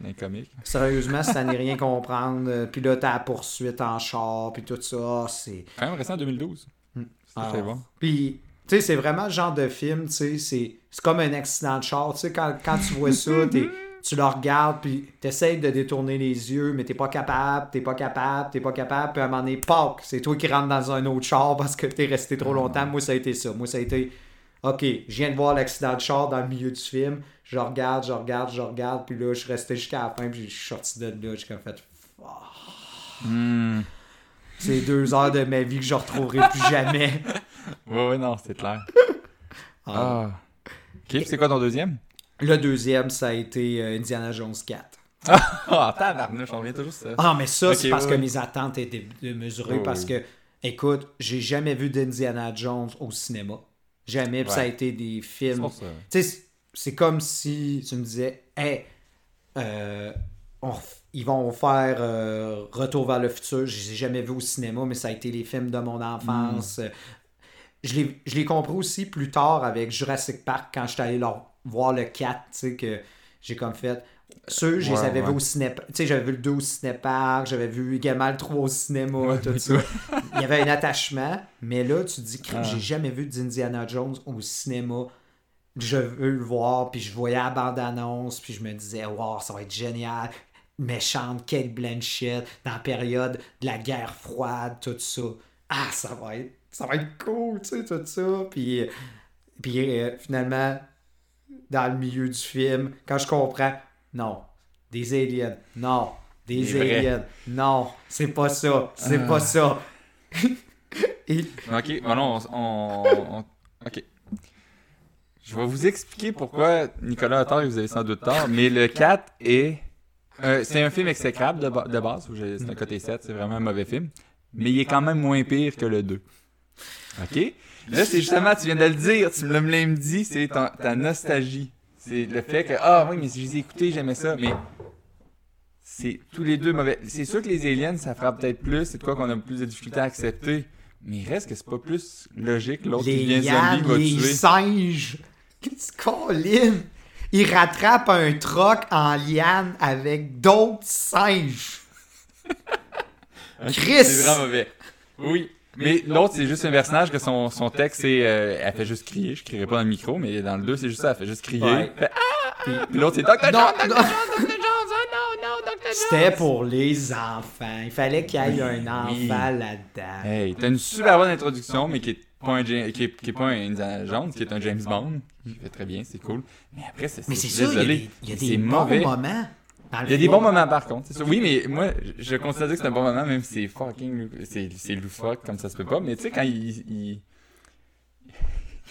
dans les comics. Sérieusement, ça n'est rien comprendre, puis là, t'as la poursuite en char, puis tout ça, c'est... Quand même récent en 2012. Hmm. C'était Ah. très bon. Puis, tu sais, c'est vraiment le genre de film, tu sais, c'est c'est comme un accident de char. Tu sais, quand, quand tu vois ça, t'es- tu le regardes, puis t'essayes de détourner les yeux, mais t'es pas capable, t'es pas capable, t'es pas capable, puis à un moment donné, pac, c'est toi qui rentres dans un autre char parce que t'es resté trop longtemps. Moi, ça a été ça. Moi, ça a été, OK, je viens de voir l'accident de char dans le milieu du film, je regarde, je regarde, je regarde, puis là, je suis resté jusqu'à la fin, puis je suis sorti de là, j'ai comme fait... Hmm. C'est deux heures de ma vie que je retrouverai plus jamais. Ouais, ouais, non, c'était clair. Ah. Ah. Ok, c'est quoi ton deuxième? Le deuxième, ça a été euh, Indiana Jones 4. Ah, tabarnouche, on revient toujours ça. Ah, mais ça, c'est parce ouais, que ouais. mes attentes étaient démesurées. Oh, parce que, écoute, j'ai jamais vu d'Indiana Jones au cinéma. Jamais. Puis ça a Ouais. été des C'est films. Tu sais, c'est- comme si tu me disais, hey, euh, on ils vont faire euh, Retour vers le futur. Je les ai jamais vus au cinéma, mais ça a été les films de mon enfance. Mm. Euh, Je l'ai- je l'ai compris aussi plus tard avec Jurassic Park quand j'étais allé leur voir le 4, tu sais, que j'ai comme fait. Ceux, je les Ouais, avais ouais. vus au cinéma. Tu sais, j'avais vu le 2 au cinépark, j'avais vu également le 3 au cinéma, tout ça. Il y avait un attachement, mais là, tu te dis, Ah. j'ai jamais vu d'Indiana Jones au cinéma. Je veux le voir, puis je voyais la bande-annonce, puis je me disais, wow, ça va être génial. Méchante, Kate Blanchett, dans la période de la guerre froide, tout ça. Ah, ça va être, ça va être cool, tu sais, tout ça. Puis, puis euh, finalement, dans le milieu du film, quand je comprends, non, des aliens, non, des Des vrais. aliens, non, c'est pas ça, c'est Ah. pas ça. Et- Ok, bon, non, on, on- on- Ok. Je vais vous expliquer pourquoi Nicolas a tort et vous avez sans doute tort, mais le 4 est. euh, c'est un film exécrable de, ba- de base, c'est un côté 7, c'est vraiment un mauvais film, mais il est quand même moins pire que le 2. Ok? Là, c'est justement, tu viens de le dire, tu me l'as même dit, c'est ta nostalgie. C'est le fait que, ah oui, mais si je les ai écoutés, j'aimais ça, mais c'est tous les deux mauvais. C'est sûr que les aliens, ça frappe peut-être plus, c'est de quoi qu'on a plus de difficulté à accepter. Mais il reste que c'est pas plus logique, l'autre qui vient zombie va les tuer. singes. Qu'est-ce qu'on Il rattrape un troc en liane avec d'autres singes. Chris! C'est vraiment mauvais. Oui. Mais l'autre, c'est juste un personnage que son, son texte, c'est. euh, elle fait juste crier. Je crierai pas dans le micro, mais dans le 2, c'est juste ça. Elle fait juste crier. Ouais. Fait, ah! Puis l'autre, c'est Dr. John, Dr. non. John, Dr. Jones, oh non, non, Dr. Jones. C'était pour les enfants. Il fallait qu'il y ait un enfant Oui. là-dedans. Hey, t'as une super bonne introduction, mais qui est pas un, Ja- qui est, qui est pas un Indiana Jones, qui est un James Bond. Qui fait très bien, c'est cool. Mais après, c'est Mais c'est ça, il y a désolé, des, il y a c'est des bons mauvais. moments. Il y a des bons moments par contre. Oui, mais moi, je- considère que c'est un bon moment, même si c'est fucking. C'est, c'est loufoque comme ça se peut pas. Mais tu sais, quand il, il-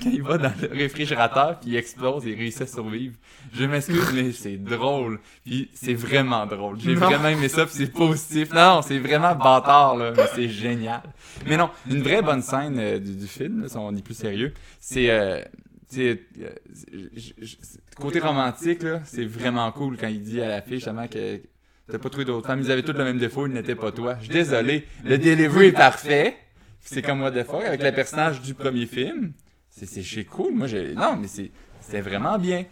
Quand il va dans le réfrigérateur puis il explose et il réussit à survivre. Je m'excuse, mais c'est drôle. Puis c'est vraiment drôle. J'ai vraiment aimé ça puis c'est positif. Non, non, c'est vraiment bâtard, là. Mais c'est génial. Mais non, une vraie bonne scène euh, du, du film, là, si on est plus sérieux, c'est. Euh, tu sais, euh, côté romantique, là, c'est vraiment cool quand il dit à la fille justement que t'as pas trouvé d'autres femmes, ils avaient tous le même défaut, ils n'étaient pas toi. Je suis désolé, le delivery est parfait. C'est comme What the fuck avec le personnage du premier film. C'est cool, moi j'ai non mais c'est vraiment bien.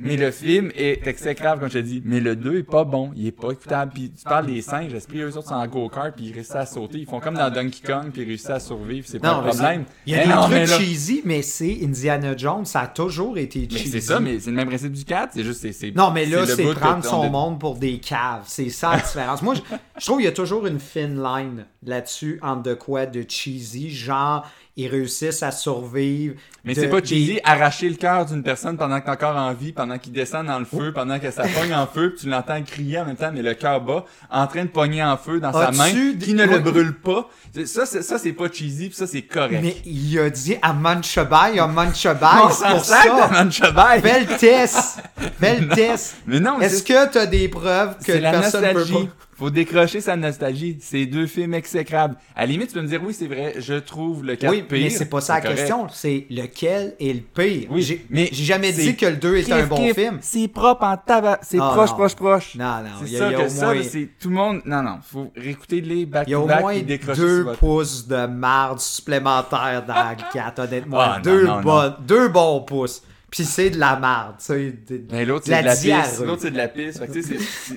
Mais le film est exécrable, comme je te dis. Mais le 2 est pas bon. Il est pas écoutable. Puis tu parles des singes, l'esprit, eux autres sont en go-kart, puis ils réussissent à sauter. Ils font comme dans Donkey Kong, puis ils réussissent à survivre. C'est pas un problème. Il y a Mais des non, trucs mais là- cheesy, mais c'est Indiana Jones, ça a toujours été Mais cheesy. c'est ça, mais c'est le même principe du 4. C'est juste, c'est. c'est- Non, mais là, c'est prendre son on- monde pour des caves. C'est ça la différence. Moi, je, je trouve qu'il y a toujours une fine line là-dessus entre de quoi de cheesy, genre, ils réussissent à survivre. Mais de- c'est pas des- cheesy, arracher le cœur d'une personne pendant que t'es encore en vie, pendant qu'il descend dans le feu, pendant que ça pogne en feu, puis tu l'entends crier en même temps, mais le cœur bas, en train de pogner en feu dans sa main, d- qui ne le brûle pas. Ça, c'est, ça, c'est pas cheesy, puis ça, c'est correct. Mais il a dit à Manchabai, à Manchabai, c'est pour ça. Manchabai. Belle test. Belle test. Mais non, mais Est-ce c'est, que t'as des preuves que c'est la personne peut nostalgie. pas? Faut décrocher sa nostalgie. C'est deux films exécrables. À la limite, tu peux me dire, oui, c'est vrai, je trouve le 4 Oui, pire. mais c'est pas ça la correct. question. C'est lequel est le pire? Oui, j'ai, mais j'ai jamais dit que le 2 est un bon kiff, film. C'est propre en tabac. C'est Ah, proche, non. proche, proche. Non, non, C'est ça y a que au ça, moins, c'est tout le monde. Non, non, faut réécouter les back il y a au moins deux pouces de marde supplémentaires dans le 4, honnêtement. Ah, non, deux, non, bon- deux bons pouces. Puis c'est de la marde, tu sais. Mais l'autre, La c'est de la pisse. L'autre, c'est de la pisse.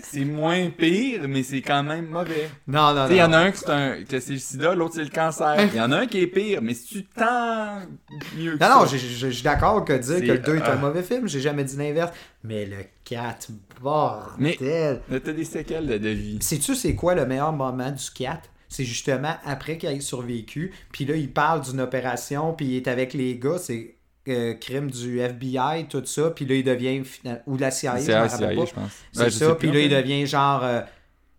C'est- moins pire, mais c'est quand même mauvais. Non, non, sais, il y en non. a un que c'est un, que c'est le sida, l'autre, c'est le cancer. Il y en a un qui est pire, mais si tu tant mieux que Non, non, je suis d'accord que dire que le 2 est un mauvais film, j'ai jamais dit l'inverse. Mais le 4, bordel. Mais t'as des séquelles de, de vie. Sais-tu c'est quoi le meilleur moment du 4? C'est justement après qu'il ait survécu, puis là, il parle d'une opération, puis il est avec les gars, c'est euh, crime du FBI, tout ça, puis là, il devient, ou de la CIA, je CIA, pas. je pense. C'est Ben, ça, puis là, il devient genre... euh,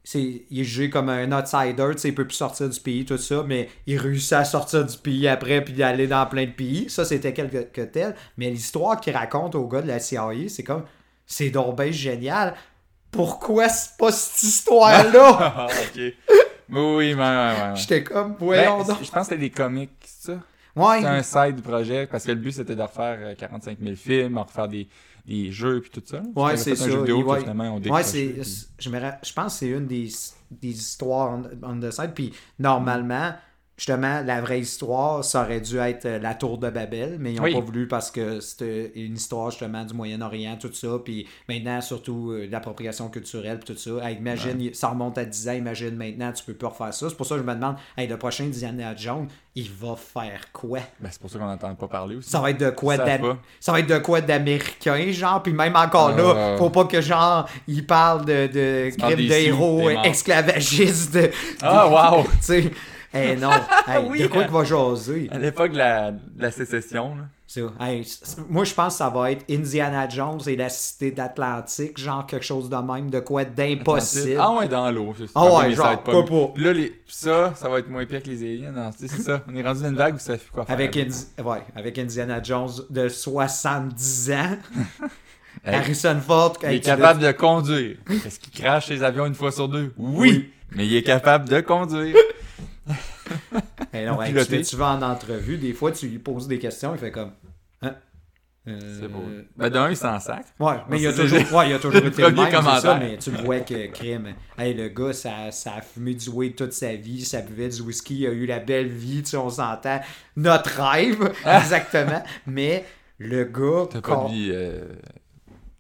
c'est, il est jugé comme un outsider, tu sais, il peut plus sortir du pays, tout ça, mais il réussit à sortir du pays après, puis d'aller dans plein de pays. Ça, c'était quelque que tel. Mais l'histoire qu'il raconte au gars de la CIA, c'est comme... C'est donc ben génial. Pourquoi c'est pas cette histoire-là? Ah, ok. Oui, oui, ouais, ouais. J'étais comme, Ben, voyons c'est- donc. je pense que c'était des comics, c'est ça? Ouais, C'est un side projet parce que le but c'était de refaire euh, 45 000 films, de refaire des, des jeux puis tout ça. Ouais, c'est ça. un jeu vidéo ouais. finalement on ouais puis- je, me ra- je pense que c'est une des, des histoires on, on the side. Puis normalement, justement, la vraie histoire, ça aurait dû être euh, la tour de Babel, mais ils n'ont Oui. pas voulu parce que c'était une histoire justement du Moyen-Orient, tout ça. Puis maintenant, surtout euh, l'appropriation culturelle, puis tout ça. Hey, imagine, ça remonte à 10 ans, imagine maintenant, tu peux plus refaire ça. C'est pour ça que je me demande, hey, le prochain Diana Jones, il va faire quoi? Ben, c'est pour ça qu'on n'entend pas parler aussi. Ça va être de quoi Ils savent d'am- pas. ça va être de quoi d'américain, genre, puis même encore là, Ah. faut pas que genre il parle de, de Tu parles crimes des de héros Sioux, t'es mort. esclavagistes. de- Ah, wow! eh non, hey, Oui, de quoi hein. qu'il va jaser? À l'époque de la, de la sécession, là. Ça. Hey, moi, je pense que ça va être Indiana Jones et la cité d'Atlantique, genre quelque chose de même, de quoi d'impossible. Ah ouais, dans l'eau. c'est- Ah ouais, ça genre, être pas pas Là, les... ça, ça va être moins pire que les aliens. Sais, c'est ça. On est rendu dans une vague où ça fait quoi faire. Avec, Indi- ouais, avec Indiana Jones de 70 ans. Hey, Harrison Ford. il est capable de conduire. Est-ce qu'il crache ses avions une fois sur deux? Oui. Mais il est capable de conduire. non, hey, tu, vas en entrevue, des fois, tu lui poses des questions, il fait comme. Hein? Euh, C'est beau. Ben, d'un, il s'en sac. Ouais, mais il y a toujours, ouais, il y a toujours été le même, ça, mais tu le vois que crime. Hey, le gars, ça, ça a fumé du weed toute sa vie, ça buvait du whisky, il a eu la belle vie, tu sais, on s'entend. Notre rêve, exactement. Mais le gars. T'as pas con- de vie. euh,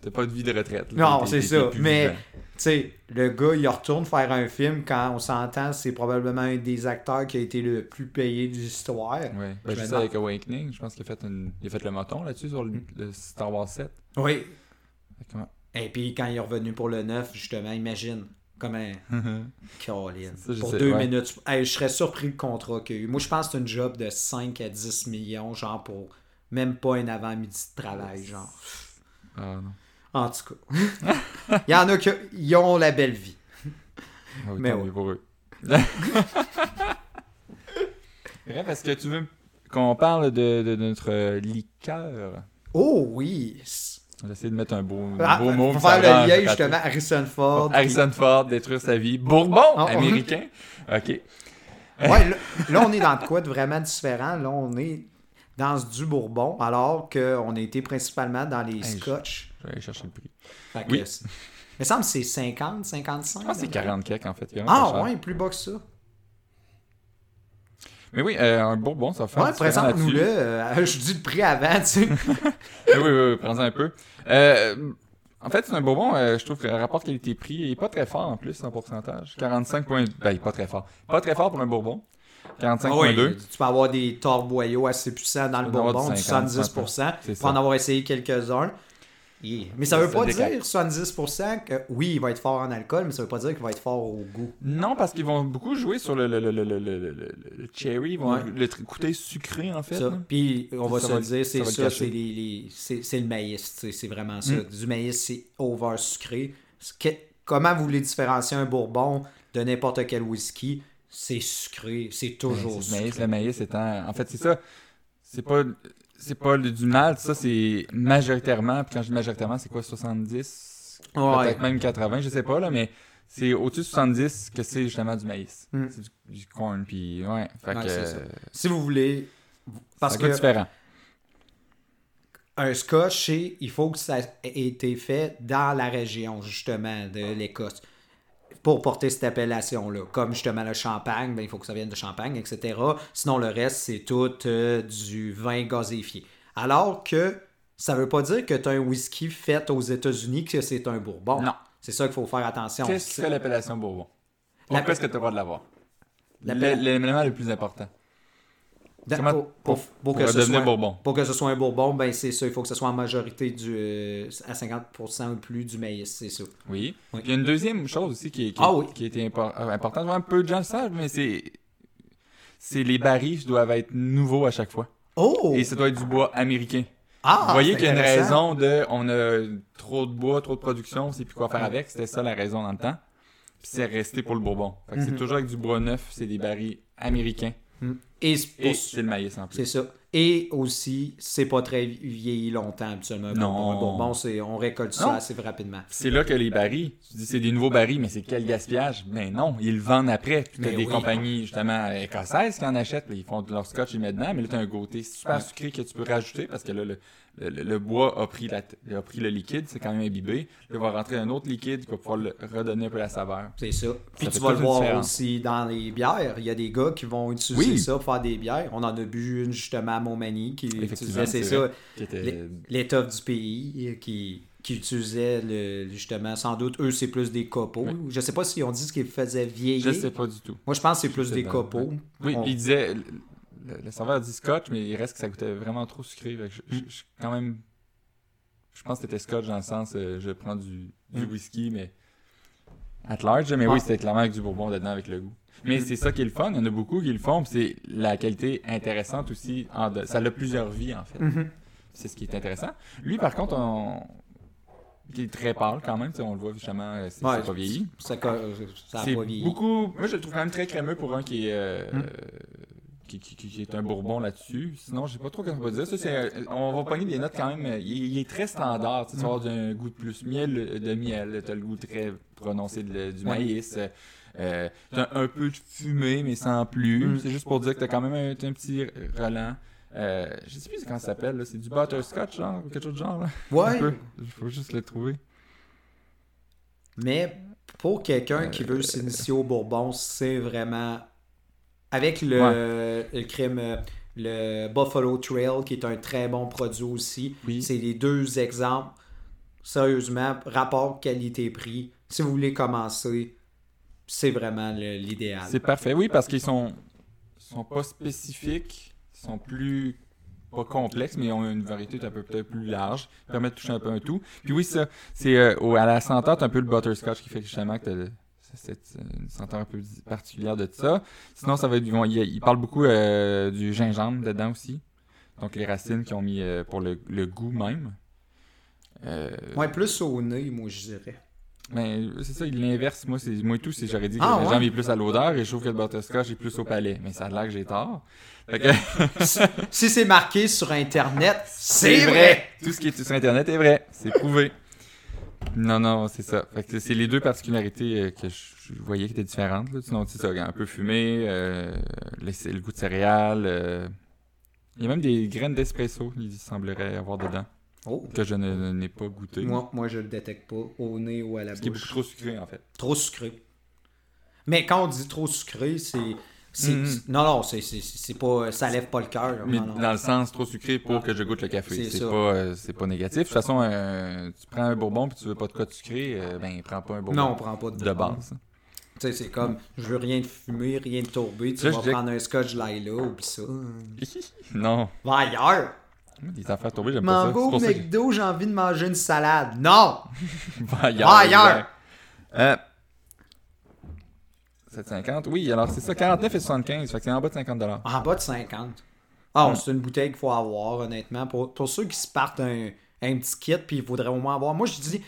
T'as pas de vie de retraite. là. Non, c'est ça. Mais, tu sais, le gars, il retourne faire un film quand on s'entend, c'est probablement un des acteurs qui a été le plus payé de l'histoire. Ouais. Ben, Je je me sais avec Awakening, je pense qu'il a fait, une... il a fait le moton là-dessus sur le, Mm. le Star Wars 7. Oui. Comment- Et puis, quand il est revenu pour le 9, justement, imagine. Comme un. Colin. Ça, Pour sais, deux ouais. minutes. Hey, je serais surpris le contrat qu'il y a eu. Moi, je pense que c'est une job de 5 à 10 millions, genre pour même pas un avant-midi de travail, genre. Ah non. En tout cas. Il y en a qui ont la belle vie. Ah oui, Mais mieux pour eux. Bref, est-ce que tu veux qu'on parle de, de notre liqueur? Oh oui! On va essayer de mettre un beau, un Ah, beau mot. pour faire le lien, raté. justement, Harrison Ford. Harrison Ford, détruire sa vie. Bourbon, Ah, américain. OK. Ouais, là, là, on est dans quoi de vraiment différent. Là, on est dans du Bourbon, alors qu'on était principalement dans les je- scotch. Je vais aller chercher le prix. Fait Oui. Il me semble que c'est 50, 55. Ah, c'est là. 40 cakes, en fait. Ah, ouais, plus bas que ça. Mais oui, euh, un bourbon, ça faire Ouais, présente-nous-le. euh, je dis le prix avant, tu sais. oui, oui, oui, prends-en un peu. Euh, en fait, c'est un bourbon, je trouve que le rapport qualité-prix est pas très fort en plus en pourcentage. 45 points... Ben, il est pas très fort. Pas très fort pour un bourbon. 45.2. Tu peux avoir des torboyaux assez puissants dans le bourbon, du du 50, 70%. c'est Tu peux en avoir essayé quelques-uns. Yeah. Mais ça veut pas dire 70% que oui, il va être fort en alcool, mais ça veut pas dire qu'il va être fort au goût. Non, parce qu'ils vont beaucoup jouer sur le, le, le, le, le, le, le- le cherry. Ils vont Ouais. le côté sucré, en fait. Ça. Puis on va Ça se va dire, c'est ça, c'est les, les- c'est c'est le maïs, c'est vraiment ça. Mm. Du maïs, c'est over sucré. Que- comment vous voulez différencier un bourbon de n'importe quel whisky? C'est sucré, c'est toujours Ouais, c'est sucré. le maïs, le maïs étant... En fait, c'est ça. C'est pas... C'est pas le- du malt, ça c'est majoritairement, puis quand je dis majoritairement, c'est quoi, 70? Ouais. Peut-être même 80, je sais pas, là, mais c'est au-dessus de 70 que c'est justement du maïs. Mm. C'est du, du corn, puis ouais, fait Ouais, que... euh, Si vous voulez, parce que différent. un scotch, c'est- il faut que ça ait été fait dans la région, justement, de l'Écosse, pour porter cette appellation-là. Comme justement le champagne, ben, il faut que ça vienne de champagne, etc. Sinon, le reste, c'est tout euh, du vin gazéfié. Alors que ça veut pas dire que tu as un whisky fait aux États-Unis que c'est un bourbon. Non. C'est ça qu'il faut faire attention. Qu'est-ce fait l'appellation Bourbon? Pourquoi est-ce que tu as le droit de l'avoir? L'élément le plus important. Pour, pour- que ce soit, bourbon. Pour que ce soit un bourbon, ben c'est ça. Il faut que ce soit en majorité du, euh, à 50% ou plus du maïs, c'est ça. Oui. Oui. Il y a une deuxième chose aussi qui, est- qui, Ah oui. qui était impor- euh, importante. Un peu de gens le savent, mais c'est... Les barils doivent être nouveaux à chaque fois. Oh! Et ça doit être du bois américain. Ah, Vous voyez qu'il y a une raison de on a trop de bois, trop de production, on sait plus quoi faire avec. C'était ça la raison dans le temps. Puis c'est resté pour le bourbon. C'est Mhm. toujours avec du bois neuf, c'est des barils américains. Pour- Et c'est le maïs en plus. c'est ça. Et aussi, c'est pas très vieilli longtemps habituellement. Non. Un c'est, on récolte ça assez rapidement. C'est là que les barils, tu dis c'est des nouveaux barils, mais c'est quel gaspillage? Ben non, ils le vendent après. T'as Mais des oui. compagnies justement écossaises qui en achètent, ils font de leur scotch, ils mettent dedans, mais là t'as un côté super sucré que tu peux rajouter parce que là le, le, le- le bois a pris, la, a pris le liquide, c'est quand même imbibé. Là, il va rentrer un autre liquide qui va pouvoir le redonner un peu la saveur. C'est ça. Puis Ça tu vas le voir différence. aussi dans les bières. Il y a des gars qui vont utiliser Oui. ça pour faire des bières. On en a bu une justement à Montmagny qui utilisait, c'est ça, l'étoffe du pays qui, qui utilisait le, justement, sans doute, eux, c'est plus des copeaux. Oui. Je sais pas s'ils ont dit ce qu'ils faisaient vieillir. Je sais pas du tout. Moi, je pense que c'est plus des copeaux. Oui, On- puis il disait, le, le- serveur dit scotch, mais il reste que ça coûtait vraiment trop sucré. Fait que je, je- je- quand même, je pense que c'était scotch dans le sens, euh, je prends du, du Mm. whisky, mais at large. Mais Ah. oui, c'était clairement avec du bourbon dedans avec le goût. Mais c'est ça qui est le fun. Il y en a beaucoup qui le font. C'est la qualité intéressante aussi. en de- Ça a plusieurs vies, en fait. Mhm. C'est ce qui est intéressant. Lui, par contre, on... il est très pâle quand même. On le voit justement, euh, c'est Ouais, pas vieilli. Ça, co- ça a pas vieilli. beaucoup. Moi, je le trouve quand même très crémeux pour un qui est. euh, Mm. Qui, qui- qui- qui est un bourbon là-dessus. Sinon, je sais pas trop comment on va dire. Ça, c'est, euh, on va pogner des notes quand même. euh, Il, il est très standard. Tu vas avoir un goût de plus miel, euh, de miel. Tu as le goût très prononcé de- du maïs. Euh, t'as un peu de fumée, mais sans plus. Mm. C'est juste pour dire que t'as quand même un, petit relent. Euh, je sais plus comment ça s'appelle. là. C'est du butterscotch, genre, ou quelque chose de genre. Là. Ouais. Il faut juste le trouver. mais pour quelqu'un qui veut s'initier au Bourbon, c'est vraiment. Avec le, le crème, euh, le Buffalo Trail, qui est un très bon produit aussi. Oui. C'est les deux exemples. Sérieusement, rapport qualité-prix. Si vous voulez commencer, c'est vraiment l'idéal. C'est parfait, oui, parce qu'ils sont, sont pas spécifiques, ils sont plus pas complexes, mais ils ont une variété un peu peut-être plus large, ils permettent de toucher un peu un tout. Puis oui, ça, c'est euh, au- à la senteur, un peu le butterscotch qui fait que justement que c'est- c'est une senteur un peu particulière de ça. Sinon, ça va être, ils- ils parlent beaucoup euh, du gingembre dedans aussi. Donc les racines qu'ils ont mis euh, pour le, le goût même. Euh, Ouais, plus au nez, moi, je dirais. mais c'est ça, l'inverse, moi, c'est moi et tout, c'est j'aurais dit que Ah, le ouais? gingembre est plus à l'odeur et je trouve que le butterscotch est plus au palais. Mais ça a l'air que j'ai tort. Fait que- si c'est marqué sur Internet, c'est vrai. Tout ce qui est sur Internet est vrai. C'est prouvé. Non, non, c'est ça. C'est les deux particularités euh, que je, voyais qui étaient différentes. Là. Sinon, c'est ça, un peu fumé, euh, le, le goût de céréales. euh, Il y a même des graines d'espresso, il semblerait avoir dedans, Oh. que je n'ai pas goûté. Moi, moi, je le détecte pas au nez ou à la Ce qui est bouche. beaucoup trop sucré, en fait. Trop sucré. Mais quand on dit trop sucré, c'est. C'est- Mhm. Non, non, c'est, c'est, c'est pas. Ça lève pas le cœur. Dans le sens trop sucré pour que je goûte le café. C'est pas, euh, c'est pas négatif. De toute façon, euh, tu prends un bourbon puis tu veux pas de quoi de sucré, euh, ben prends pas un bourbon Non, on prend pas de, de base. Tu sais, c'est comme, je veux rien de fumé, rien de tourbé. Tu Là, vas prendre un scotch Laila, oublie ça. non. Va ailleurs. Des affaires tombées, j'aime pas ça. Que- McDo, j'ai envie de manger une salade. Non! Va ailleurs. Va ailleurs. Exact. Euh, 7,50. Oui, alors c'est ça, 49 et 75. Fait que c'est en bas de 50 En bas de 50. Ah, c'est une bouteille qu'il faut avoir, honnêtement. Pour, pour ceux qui se partent un, un petit kit, puis il faudrait au moins avoir. Moi, je dis,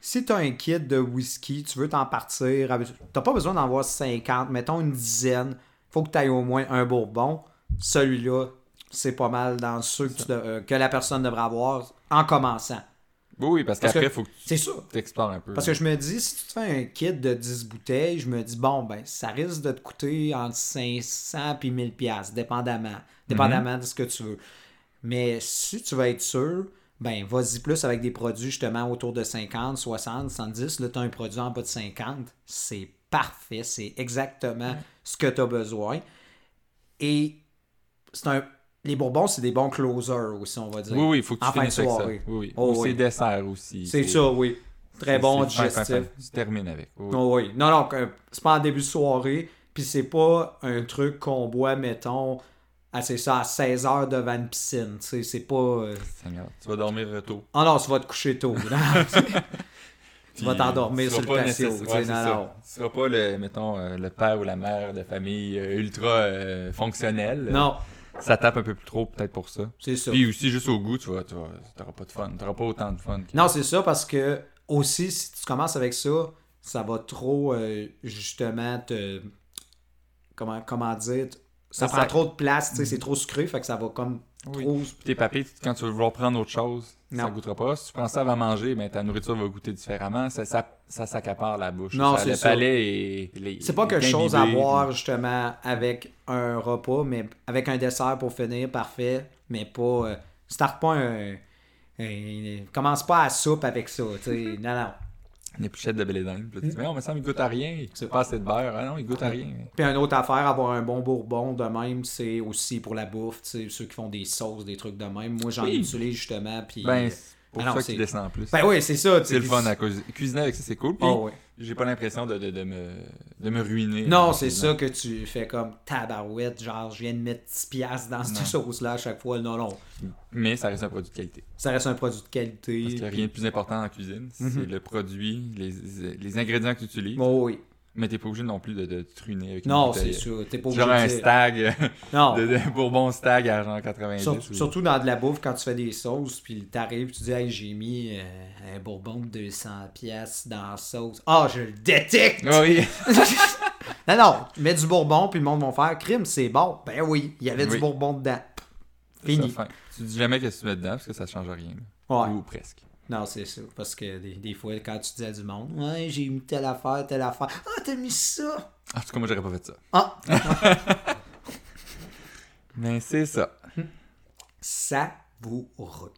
si tu as un kit de whisky, tu veux t'en partir, t'as pas besoin d'en avoir 50, mettons une dizaine. faut que tu ailles au moins un bourbon. Celui-là, c'est pas mal dans ceux que, tu de- euh, que la personne devrait avoir en commençant. Oui, parce Parce qu'après, il faut que ça. tu explores un peu. Parce que je me dis, si tu te fais un kit de 10 bouteilles, je me dis, bon, ben, ça risque de te coûter entre 500 et 1000 pièces dépendamment. Dépendamment de ce que tu veux. Mais si tu veux être sûr, ben, vas-y plus avec des produits justement autour de 50, 60, 110. Là, tu as un produit en bas de 50. C'est parfait. C'est exactement ce que tu as besoin. Et c'est un... les Bourbons, c'est des bons closers aussi, on va dire. Oui, oui, il faut que tu En fin de finisses avec ça. soirée. Oui, oui. Oh, Ou oui. c'est dessert aussi. C'est ça, oui. Très bon c'est fin, fin, digestif. Tu termines avec. Oui, oui. Oh oui. Non, non, que- c'est pas en début de soirée. Puis c'est pas un truc qu'on boit, mettons, c'est ça, à 16 heures devant une piscine. C'est pas. euh, tu vas dormir tôt. Ah non, tu vas te coucher tôt. tu vas t'endormir sur le patio. ouais, non, ça. non. Tu seras pas le, mettons, euh, le père ou la mère de famille euh, ultra euh, fonctionnel. Non, Ça tape un peu plus trop, peut-être pour ça. c'est ça. Puis aussi, juste au goût, tu vas, tu t'auras pas de fun. T'auras pas autant de fun. Non, c'est ça parce que aussi, si tu commences avec ça, ça va trop, euh, justement, te. Comment, comment dire Ça Ça, prend ça- trop de place, tu sais, c'est trop sucré, fait que ça va comme Oui. trop. Puis tes papilles, quand tu vas vouloir prendre autre chose, Non. ça goûtera pas. Si tu prends ça avant manger, ben, ta nourriture va goûter différemment. Ça, ça, ça s'accapare la bouche. Non, c'est le ça. palais et les- C'est pas quelque chose à boire justement avec un repas, mais avec un dessert pour finir, parfait. Mais pas. Euh, start pas un, un- Commence pas à soupe avec ça. Non, non. Une épluchette de blé d'Inde. Puis tu dis, mais on me semble qu'il goûte à rien. C'est- C'est pas assez de beurre. Ah non, il goûte à rien. Puis une autre affaire, avoir un bon bourbon de même, c'est aussi pour la bouffe, tu sais, ceux qui font des sauces, des trucs de même. Moi, j'en Oui. utilise justement, puis... Ben, c'est pour Ah non, ça c'est- qu'il descend en plus. Ben oui, c'est ça. tu c'est le fun à cuisiner avec ça, c'est cool. Puis Oh, ouais. J'ai pas l'impression de, de, de me, de me ruiner. Non, c'est ça que tu fais comme tabarouette, genre je viens de mettre 10 piastres dans cette sauce-là à chaque fois. Non, non. Mais ça reste un produit de qualité. Ça reste un produit de qualité. Parce qu'il n'y a rien de plus important en cuisine. Mhm. C'est le produit, les, les ingrédients que tu utilises. Oh, oui. Mais t'es pas obligé non plus de, de truiner avec une Non, c'est sûr. T'es pas obligé Genre un dire- stag, Non. de, de Bourbon stag à genre 90. Sur- ou- Surtout dans de la bouffe, quand tu fais des sauces, puis t'arrives, tu dis, hey, j'ai mis euh, un bourbon de 200 pièces dans la sauce. Ah, je le détecte! Ah oui. Non, non, mets du bourbon, puis le monde va faire, crime, c'est bon. Ben oui, il y avait du bourbon dedans. Fini. ça. Tu dis jamais qu'est-ce que tu mets dedans parce que ça change rien. Ouais. Ou presque. Non, c'est ça. Parce que des, des fois, quand tu dis à du monde, ouais, j'ai mis telle affaire, telle affaire. Ah, t'as mis ça! En tout cas, moi, j'aurais pas fait ça. Ah! Mais c'est ça. Savoureux.